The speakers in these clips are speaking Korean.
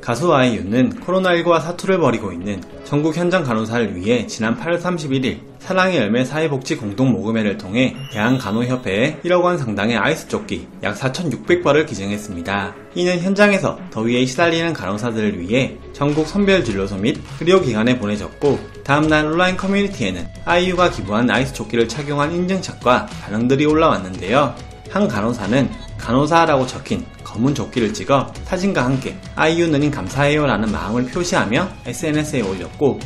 가수 아이유는 코로나19와 사투를 벌이고 있는 전국 현장 간호사를 위해 지난 8월 31일 사랑의 열매 사회복지 공동 모금회를 통해 대한간호협회에 1억 원 상당의 아이스 조끼 약 4,600벌을 기증했습니다. 이는 현장에서 더위에 시달리는 간호사들을 위해 전국 선별 진료소 및 의료기관에 보내졌고 다음날 온라인 커뮤니티에는 아이유가 기부한 아이스 조끼를 착용한 인증샷과 반응들이 올라왔는데요. 한 간호사는 간호사라고 적힌 검은 조끼를 찍어 사진과 함께 아이유 누님 감사해요 라는 마음을 표시하며 SNS에 올렸고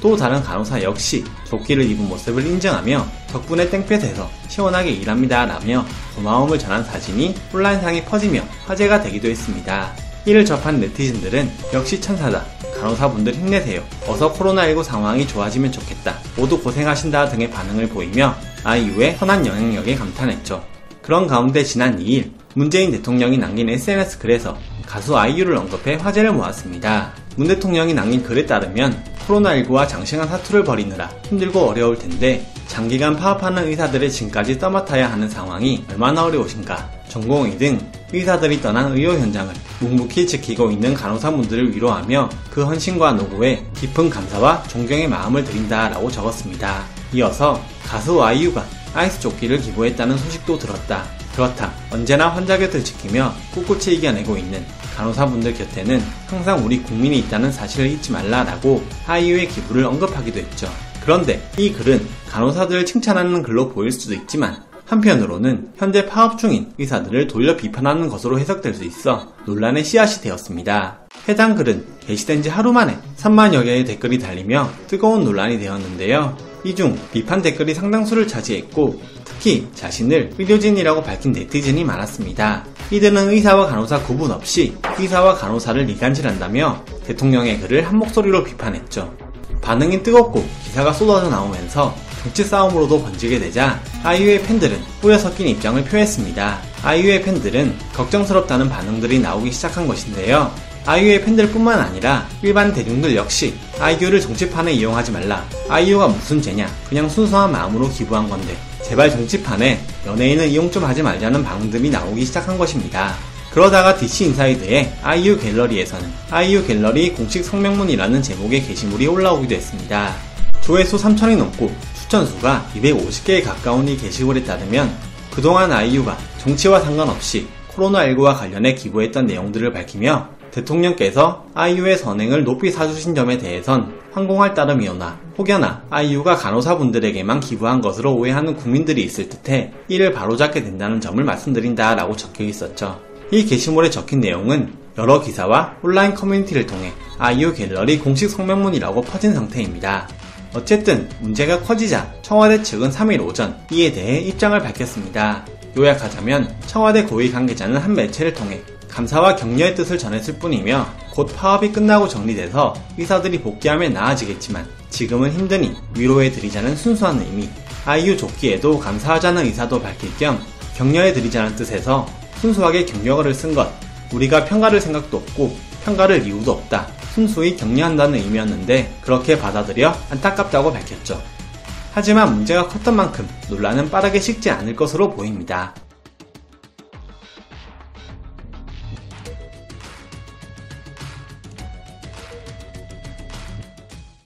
또 다른 간호사 역시 조끼를 입은 모습을 인정하며 덕분에 땡볕에서 시원하게 일합니다 라며 고마움을 전한 사진이 온라인상에 퍼지며 화제가 되기도 했습니다. 이를 접한 네티즌들은 역시 천사다. 간호사분들 힘내세요. 어서 코로나19 상황이 좋아지면 좋겠다. 모두 고생하신다 등의 반응을 보이며 아이유의 선한 영향력에 감탄했죠. 그런 가운데 지난 2일 문재인 대통령이 남긴 SNS 글에서 가수 아이유를 언급해 화제를 모았습니다. 문 대통령이 남긴 글에 따르면 코로나19와 장시간 사투를 벌이느라 힘들고 어려울 텐데 장기간 파업하는 의사들의 짐까지 떠맡아야 하는 상황이 얼마나 어려우신가. 전공의 등 의사들이 떠난 의료 현장을 묵묵히 지키고 있는 간호사분들을 위로하며 그 헌신과 노고에 깊은 감사와 존경의 마음을 드린다라고 적었습니다. 이어서 가수 아이유가 아이스 조끼를 기부했다는 소식도 들었다. 그렇다. 언제나 환자 곁을 지키며 꿋꿋이 이겨내고 있는 간호사분들 곁에는 항상 우리 국민이 있다는 사실을 잊지 말라라고 아이유의 기부를 언급하기도 했죠. 그런데 이 글은 간호사들을 칭찬하는 글로 보일 수도 있지만 한편으로는 현재 파업 중인 의사들을 돌려 비판하는 것으로 해석될 수 있어 논란의 씨앗이 되었습니다. 해당 글은 게시된 지 하루 만에 3만여 개의 댓글이 달리며 뜨거운 논란이 되었는데요. 이 중 비판 댓글이 상당수를 차지했고 특히 자신을 의료진이라고 밝힌 네티즌이 많았습니다. 이들은 의사와 간호사 구분 없이 의사와 간호사를 이간질한다며 대통령의 글을 한 목소리로 비판했죠. 반응이 뜨겁고 기사가 쏟아져 나오면서 정치 싸움으로도 번지게 되자 아이유의 팬들은 뿌여 섞인 입장을 표했습니다. 아이유의 팬들은 걱정스럽다는 반응들이 나오기 시작한 것인데요. 아이유의 팬들뿐만 아니라 일반 대중들 역시 아이유를 정치판에 이용하지 말라. 아이유가 무슨 죄냐? 그냥 순수한 마음으로 기부한 건데. 제발 정치판에 연예인을 이용 좀 하지 말자는 반응들이 나오기 시작한 것입니다. 그러다가 DC 인사이드의 아이유 갤러리에서는 아이유 갤러리 공식 성명문이라는 제목의 게시물이 올라오기도 했습니다. 조회수 3천이 넘고 추천수가 250개에 가까운 이 게시물에 따르면 그동안 아이유가 정치와 상관없이 코로나19와 관련해 기부했던 내용들을 밝히며 대통령께서 아이유의 선행을 높이 사주신 점에 대해선 황공할 따름이오나 혹여나 아이유가 간호사분들에게만 기부한 것으로 오해하는 국민들이 있을 듯해 이를 바로잡게 된다는 점을 말씀드린다 라고 적혀 있었죠. 이 게시물에 적힌 내용은 여러 기사와 온라인 커뮤니티를 통해 아이유 갤러리 공식 성명문이라고 퍼진 상태입니다. 어쨌든 문제가 커지자 청와대 측은 3일 오전 이에 대해 입장을 밝혔습니다. 요약하자면 청와대 고위 관계자는 한 매체를 통해 감사와 격려의 뜻을 전했을 뿐이며 곧 파업이 끝나고 정리돼서 의사들이 복귀하면 나아지겠지만 지금은 힘드니 위로해드리자는 순수한 의미 아이유 조끼에도 감사하자는 의사도 밝힐 겸 격려해드리자는 뜻에서 순수하게 격려어를 쓴 것 우리가 평가를 생각도 없고 평가를 이유도 없다 순수히 격려한다는 의미였는데 그렇게 받아들여 안타깝다고 밝혔죠. 하지만 문제가 컸던 만큼 논란은 빠르게 식지 않을 것으로 보입니다.